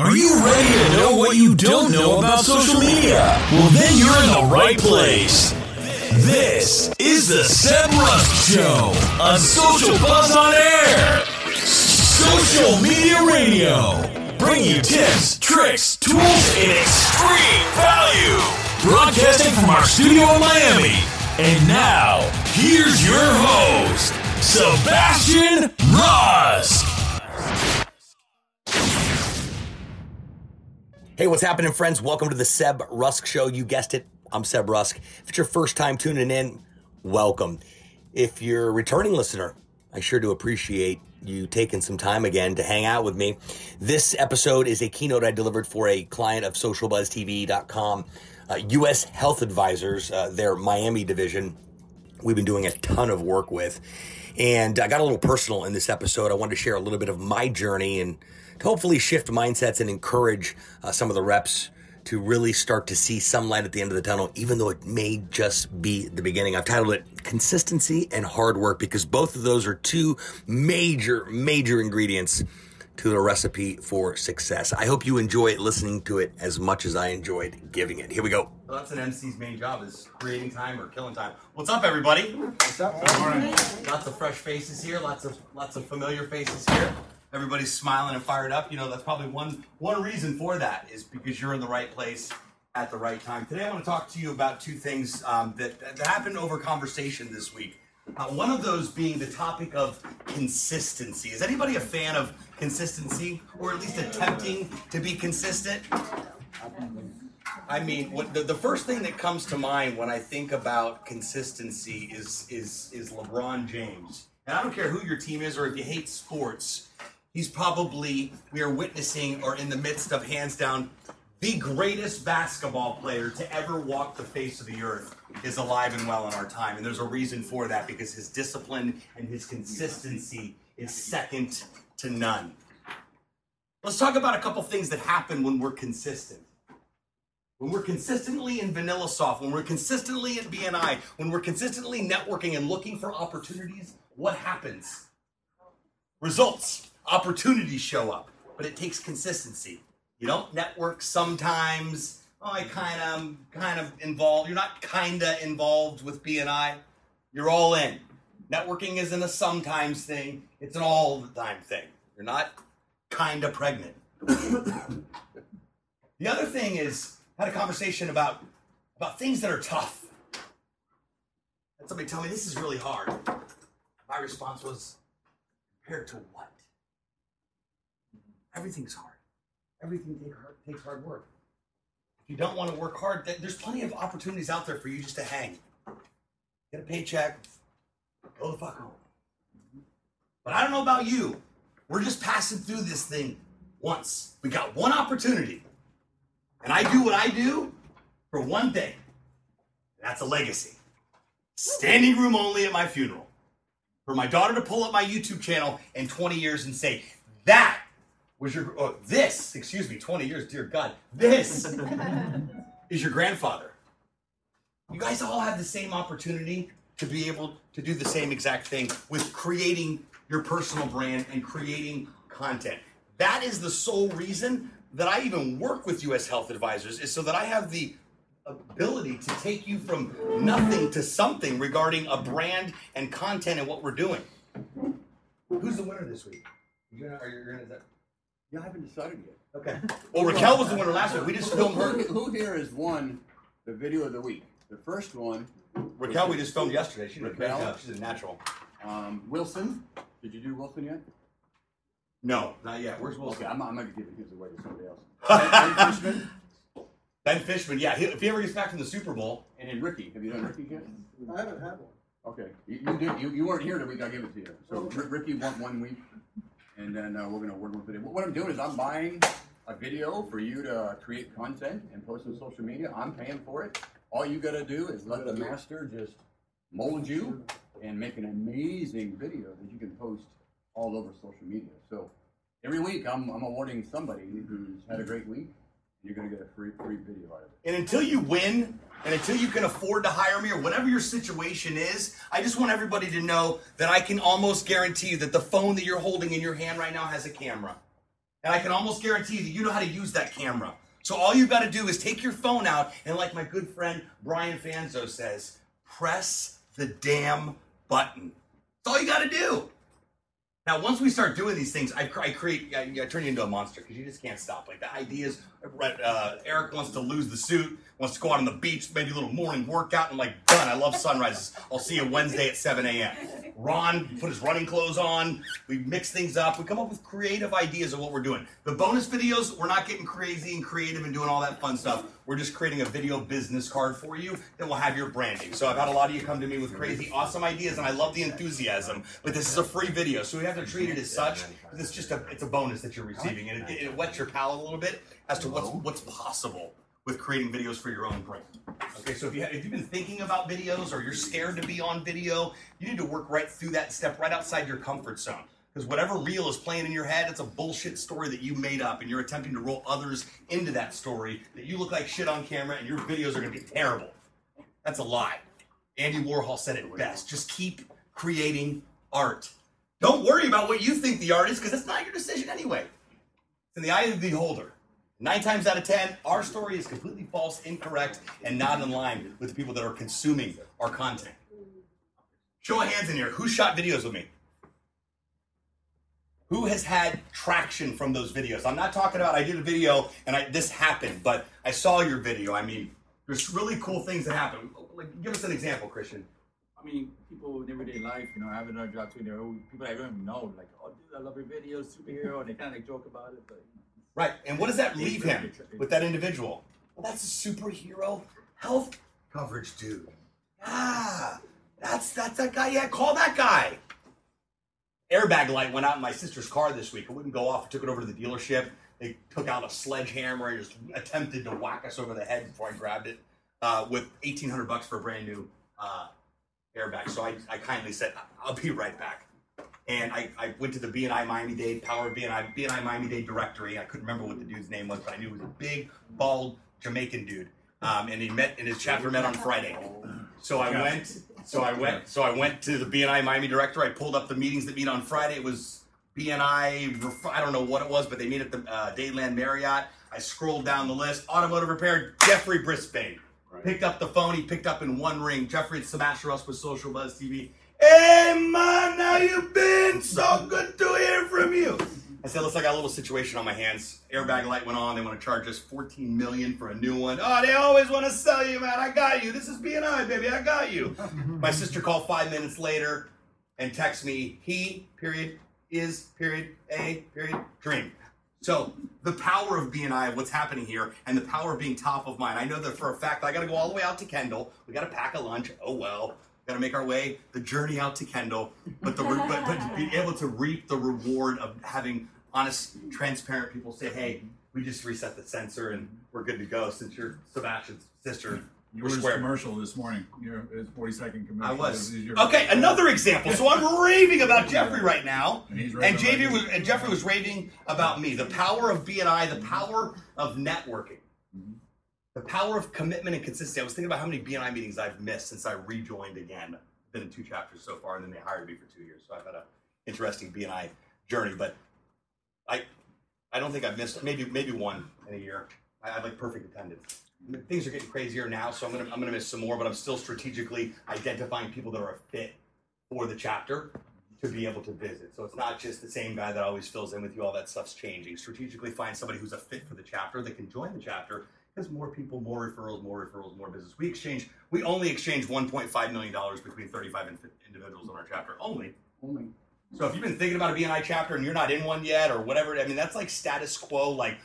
Are you ready to know what you don't know about social media? Well, then you're in the right place. This is the Seb Rusk Show on Social Buzz on Air. Social Media Radio. Bring you tips, tricks, tools, and extreme value. Broadcasting from our studio in Miami. And now, here's your host, Sebastian Rusk. Hey, what's happening, friends? Welcome to the Seb Rusk Show. You guessed it. I'm Seb Rusk. If it's your first time tuning in, welcome. If you're a returning listener, I sure do appreciate you taking some time again to hang out with me. This episode is a keynote I delivered for a client of socialbuzztv.com, uh, U.S. Health Advisors, uh, their Miami division. We've been doing a ton of work with. And I got a little personal in this episode. I wanted to share a little bit of my journey and to hopefully shift mindsets and encourage uh, some of the reps to really start to see some light at the end of the tunnel, even though it may just be the beginning. I've titled it Consistency and Hard Work because both of those are two major, major ingredients to the recipe for success. I hope you enjoy listening to it as much as I enjoyed giving it. Here we go. Well, that's an MC's main job is creating time or killing time. What's up, everybody? What's up? All right. Lots of fresh faces here. Lots of lots of familiar faces here everybody's smiling and fired up. You know, that's probably one one reason for that is because you're in the right place at the right time. Today, I want to talk to you about two things um, that, that happened over conversation this week. Uh, one of those being the topic of consistency. Is anybody a fan of consistency, or at least attempting to be consistent? I mean, what, the, the first thing that comes to mind when I think about consistency is is is LeBron James. And I don't care who your team is or if you hate sports he's probably we are witnessing or in the midst of hands down the greatest basketball player to ever walk the face of the earth is alive and well in our time. And there's a reason for that because his discipline and his consistency is second to none. Let's talk about a couple things that happen when we're consistent. When we're consistently in Vanilla Soft, when we're consistently in BNI, when we're consistently networking and looking for opportunities, what happens? Results opportunities show up, but it takes consistency. You don't network sometimes. Oh, I kind of, kind of involved. You're not kinda involved with BNI. You're all in. Networking isn't a sometimes thing. It's an all the time thing. You're not kinda pregnant. the other thing is, I had a conversation about about things that are tough. And somebody tell me this is really hard. My response was, compared to what? Everything's hard. Everything take hard, takes hard work. If you don't want to work hard, there's plenty of opportunities out there for you just to hang. Get a paycheck, go the fuck home. But I don't know about you. We're just passing through this thing once. We got one opportunity. And I do what I do for one thing. That's a legacy. Standing room only at my funeral. For my daughter to pull up my YouTube channel in 20 years and say, that was your oh, this excuse me 20 years dear god this is your grandfather. You guys all have the same opportunity to be able to do the same exact thing with creating your personal brand and creating content. That is the sole reason that i even work with us health advisors is so that i have the ability to take you from nothing to something regarding a brand and content and what we're doing. Who's the winner this week? Are you gonna, yeah, I haven't decided yet. Okay. Well, Raquel was the winner last week. We just filmed her. Who, who here has won the video of the week? The first one. Raquel, we just filmed yesterday. She did a great job. She's a natural. Um, Wilson. Did you do Wilson yet? No, not yet. Where's Wilson? Okay, I'm, I'm going to give his away to somebody else. ben Fishman. Ben Fishman, yeah. He, if he ever gets back from the Super Bowl. And then Ricky. Have you done Ricky yet? I haven't had one. Okay. You, you, did, you, you weren't here the week I gave it to you. So Ricky won one week and then uh, we're going to work with it. What I'm doing is I'm buying a video for you to create content and post on social media. I'm paying for it. All you got to do is let the master just mold you and make an amazing video that you can post all over social media. So every week I'm, I'm awarding somebody who's had a great week. You're going to get a free free video out of it. And until you win, and until you can afford to hire me or whatever your situation is, I just want everybody to know that I can almost guarantee you that the phone that you're holding in your hand right now has a camera. And I can almost guarantee that you know how to use that camera. So all you've got to do is take your phone out and, like my good friend Brian Fanzo says, press the damn button. That's all you got to do. Now, once we start doing these things, I, I create, I, I turn you into a monster because you just can't stop. Like the ideas, uh, Eric wants to lose the suit, wants to go out on the beach, maybe a little morning workout. I'm like, done. I love sunrises. I'll see you Wednesday at 7 a.m. Ron put his running clothes on. We mix things up. We come up with creative ideas of what we're doing. The bonus videos, we're not getting crazy and creative and doing all that fun stuff. We're just creating a video business card for you that will have your branding. So I've had a lot of you come to me with crazy, awesome ideas, and I love the enthusiasm. But this is a free video, so we have to treat it as such. It's just a it's a bonus that you're receiving, and it, it whets your palate a little bit as to what's what's possible with creating videos for your own brand. Okay, so if you have, if you've been thinking about videos or you're scared to be on video, you need to work right through that step right outside your comfort zone. Because whatever reel is playing in your head, it's a bullshit story that you made up, and you're attempting to roll others into that story that you look like shit on camera and your videos are gonna be terrible. That's a lie. Andy Warhol said it best. Just keep creating art. Don't worry about what you think the art is, because it's not your decision anyway. It's in the eye of the beholder. Nine times out of ten, our story is completely false, incorrect, and not in line with the people that are consuming our content. Show of hands in here. Who shot videos with me? Who has had traction from those videos? I'm not talking about I did a video and I, this happened, but I saw your video. I mean, there's really cool things that happen. Like, give us an example, Christian. I mean, people in everyday life, you know, having a job too, you know, people I don't even know, like, oh, dude, I love your videos, superhero, and they kind of like joke about it, but. Right, and what does that leave him with that individual? Well, that's a superhero health coverage dude. Ah, that's that's that guy. Yeah, call that guy. Airbag light went out in my sister's car this week. It wouldn't go off. I took it over to the dealership. They took out a sledgehammer and just attempted to whack us over the head before I grabbed it uh, with eighteen hundred bucks for a brand new uh, airbag. So I, I kindly said, "I'll be right back." And I, I went to the BNI Miami Dade Power BNI BNI Miami Dade directory. I couldn't remember what the dude's name was, but I knew it was a big, bald Jamaican dude. Um, and he met and his chapter met on Friday. So I went. So I went. So I went to the BNI Miami director. I pulled up the meetings that meet on Friday. It was BNI. I don't know what it was, but they meet at the uh, Dadeland Marriott. I scrolled down the list. Automotive repair. Jeffrey Brisbane. Right. Picked up the phone. He picked up in one ring. Jeffrey Sebastian Rusk with Social Buzz TV. Hey man, how you been? So good to hear from you. I said, looks like I got a little situation on my hands. Airbag light went on. They want to charge us 14 million for a new one. Oh, they always want to sell you, man. I got you. This is BNI, baby. I got you. my sister called five minutes later and texted me, he, period, is, period, a, period, dream. So the power of BNI, what's happening here, and the power of being top of mind. I know that for a fact. I got to go all the way out to Kendall. We got to pack a lunch. Oh well got to make our way the journey out to Kendall, but the but, but to be able to reap the reward of having honest, transparent people say, "Hey, we just reset the sensor and we're good to go." Since you're Sebastian's sister, you were square. commercial this morning. Your 40 second commercial. I was. okay, another example. So I'm raving about Jeffrey right now, and, and Jeffrey was and Jeffrey was raving about me. The power of BNI, the power of networking mm-hmm. The power of commitment and consistency. I was thinking about how many BNI meetings I've missed since I rejoined again. Been in two chapters so far, and then they hired me for two years. So I've had an interesting BNI journey. But I, I don't think I've missed maybe maybe one in a year. I have like perfect attendance. Things are getting crazier now, so I'm gonna I'm gonna miss some more. But I'm still strategically identifying people that are a fit for the chapter to be able to visit. So it's not just the same guy that always fills in with you. All that stuff's changing. Strategically find somebody who's a fit for the chapter that can join the chapter because more people, more referrals, more referrals, more business. We exchange, we only exchange 1.5 million dollars between 35 individuals in our chapter. Only. Only. So if you've been thinking about a BNI chapter and you're not in one yet, or whatever, I mean that's like status quo. Like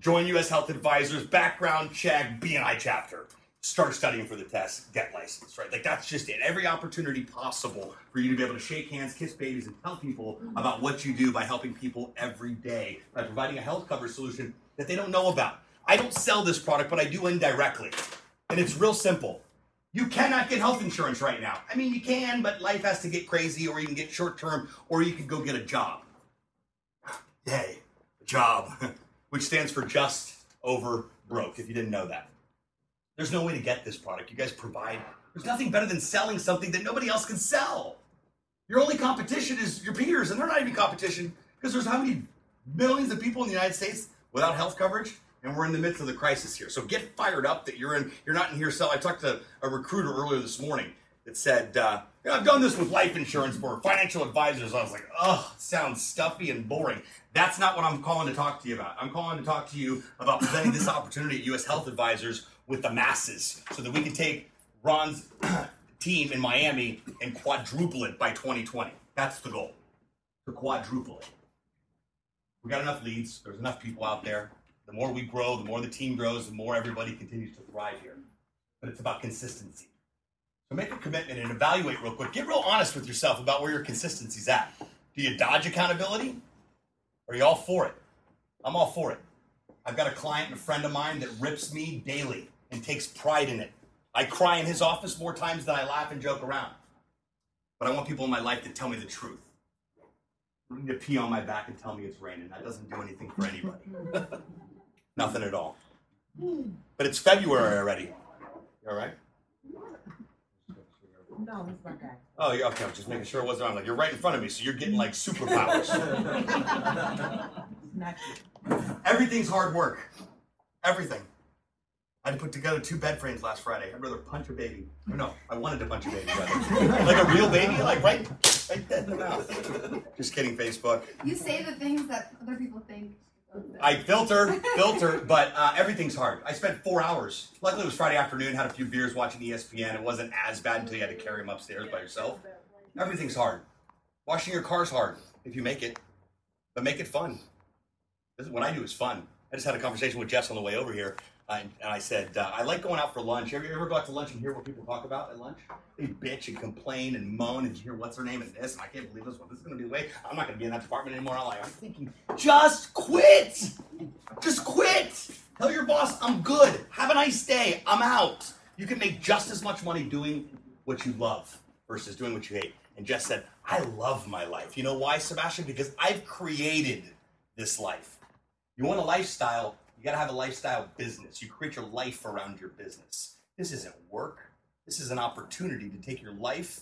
join U.S. Health Advisors, background check, BNI chapter. Start studying for the test, get licensed, right? Like that's just it. Every opportunity possible for you to be able to shake hands, kiss babies, and tell people about what you do by helping people every day by providing a health cover solution that they don't know about. I don't sell this product, but I do indirectly. And it's real simple. You cannot get health insurance right now. I mean, you can, but life has to get crazy, or you can get short term, or you can go get a job. Yay, a job, which stands for just over broke, if you didn't know that. There's no way to get this product. You guys provide, there's nothing better than selling something that nobody else can sell. Your only competition is your peers, and they're not even competition because there's how many millions of people in the United States without health coverage, and we're in the midst of the crisis here. So get fired up that you're in. You're not in here. So I talked to a recruiter earlier this morning that said, uh, "You know, "I've done this with life insurance for financial advisors." I was like, "Oh, sounds stuffy and boring." That's not what I'm calling to talk to you about. I'm calling to talk to you about presenting this opportunity at U.S. Health Advisors with the masses, so that we can take Ron's team in Miami and quadruple it by 2020. That's the goal. To quadruple it. We got enough leads. There's enough people out there. The more we grow, the more the team grows, the more everybody continues to thrive here. But it's about consistency. So make a commitment and evaluate real quick. Get real honest with yourself about where your consistency's at. Do you dodge accountability? Are you all for it? I'm all for it. I've got a client and a friend of mine that rips me daily and takes pride in it. I cry in his office more times than I laugh and joke around. But I want people in my life to tell me the truth. Need to pee on my back and tell me it's raining. That doesn't do anything for anybody. Nothing at all. But it's February already. You all right? No, it's my guy. Oh, yeah, okay. I'm just making sure it wasn't. I'm like, you're right in front of me, so you're getting like superpowers. Not. Everything's hard work. Everything. I had to put together two bed frames last Friday. I'd rather punch a baby. Or no, I wanted to punch a baby. rather. like a real baby, like right, right dead in the mouth. Just kidding, Facebook. You say the things that other people think. I filter, filter, but uh, everything's hard. I spent four hours. Luckily, it was Friday afternoon. Had a few beers watching ESPN. It wasn't as bad until you had to carry them upstairs by yourself. Everything's hard. Washing your car's hard if you make it, but make it fun. This is what I do is fun. I just had a conversation with Jess on the way over here, uh, and I said uh, I like going out for lunch. Ever, you ever go out to lunch and hear what people talk about at lunch? They bitch and complain and moan and hear what's her name and this and I can't believe this one. This is going to be the way. I'm not going to be in that department anymore. I'm like I'm thinking, just quit, just quit. Tell your boss I'm good. Have a nice day. I'm out. You can make just as much money doing what you love versus doing what you hate. And Jess said, I love my life. You know why, Sebastian? Because I've created this life. You want a lifestyle, you got to have a lifestyle business. You create your life around your business. This isn't work. This is an opportunity to take your life,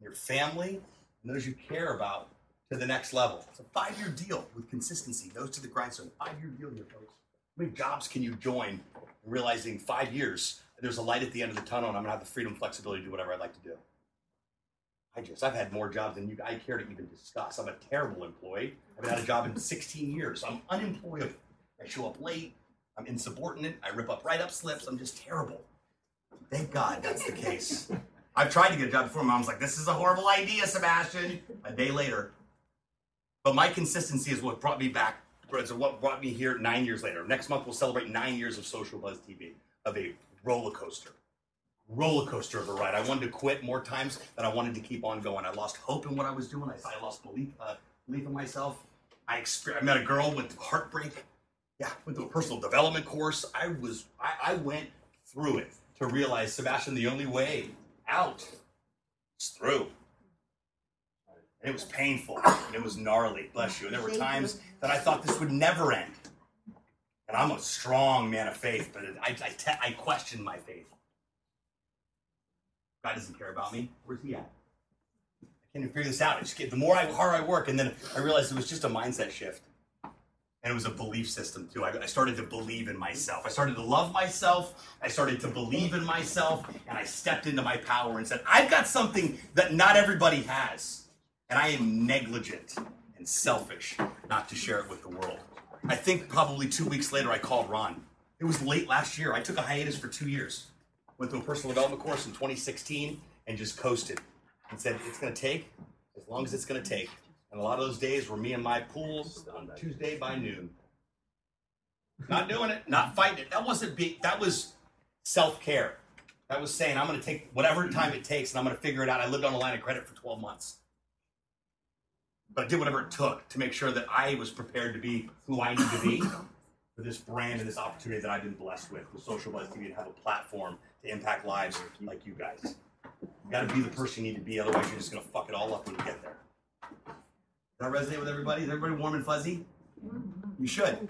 your family, and those you care about to the next level. It's a five year deal with consistency. Those to the grindstone. Five year deal here, folks. How many jobs can you join realizing five years there's a light at the end of the tunnel and I'm to have the freedom flexibility to do whatever I'd like to do? I just, I've had more jobs than you, I care to even discuss. I'm a terrible employee. I haven't had a job in 16 years. I'm unemployable. I show up late. I'm insubordinate. I rip up write up slips. I'm just terrible. Thank God that's the case. I've tried to get a job before. Mom's like, this is a horrible idea, Sebastian. A day later. But my consistency is what brought me back. It's what brought me here nine years later. Next month, we'll celebrate nine years of Social Buzz TV, of a roller coaster roller coaster of a ride. I wanted to quit more times than I wanted to keep on going. I lost hope in what I was doing. I, I lost belief, uh, belief in myself. I, exper- I met a girl with heartbreak. Yeah, went to a personal development course. I was, I, I went through it to realize, Sebastian, the only way out is through. And it was painful. And it was gnarly. Bless you. And there were times that I thought this would never end. And I'm a strong man of faith, but I, I, te- I question my faith. God doesn't care about me. Where's he at? I can't even figure this out. I just get the more I hard I work, and then I realized it was just a mindset shift. And it was a belief system too. I, I started to believe in myself. I started to love myself. I started to believe in myself, and I stepped into my power and said, "I've got something that not everybody has, and I am negligent and selfish not to share it with the world." I think probably two weeks later, I called Ron. It was late last year. I took a hiatus for two years went to a personal development course in 2016 and just coasted and said it's going to take as long as it's going to take. And a lot of those days were me and my pools on Tuesday by noon. Not doing it, not fighting it. That wasn't big. That was self care. That was saying I'm going to take whatever time it takes and I'm going to figure it out. I lived on a line of credit for 12 months. But I did whatever it took to make sure that I was prepared to be who I need to be for this brand and this opportunity that I've been blessed with with Social Buzz TV to have a platform to impact lives like you guys. You got to be the person you need to be, otherwise you're just gonna fuck it all up when you get there. Does that resonate with everybody? Is everybody warm and fuzzy? Mm-hmm. You should.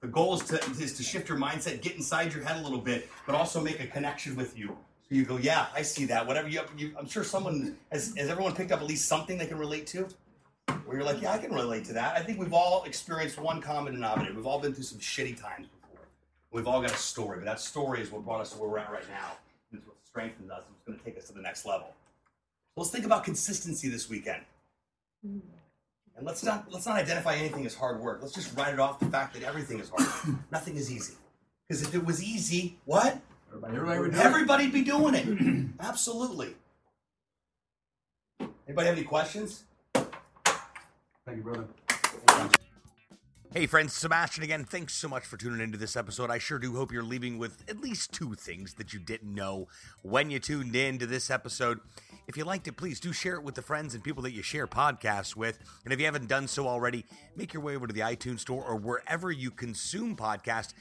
The goal is to is to shift your mindset, get inside your head a little bit, but also make a connection with you. So you go, yeah, I see that. Whatever you, you I'm sure someone has has everyone picked up at least something they can relate to. where you're like, yeah, I can relate to that. I think we've all experienced one common denominator. We've all been through some shitty times before. We've all got a story, but that story is what brought us to where we're at right now. It's what strengthens us. It's going to take us to the next level. Let's think about consistency this weekend. Mm-hmm. And let's not let's not identify anything as hard work. Let's just write it off the fact that everything is hard. Nothing is easy. Because if it was easy, what? Everybody would. Everybody'd be doing it. Absolutely. Anybody have any questions? Thank you, brother. Hey friends, Sebastian again. Thanks so much for tuning into this episode. I sure do hope you're leaving with at least two things that you didn't know when you tuned in to this episode. If you liked it, please do share it with the friends and people that you share podcasts with. And if you haven't done so already, make your way over to the iTunes store or wherever you consume podcasts.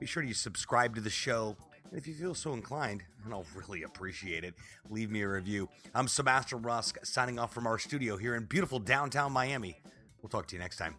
Be sure to subscribe to the show. And if you feel so inclined, and I'll really appreciate it, leave me a review. I'm Sebastian Rusk, signing off from our studio here in beautiful downtown Miami. We'll talk to you next time.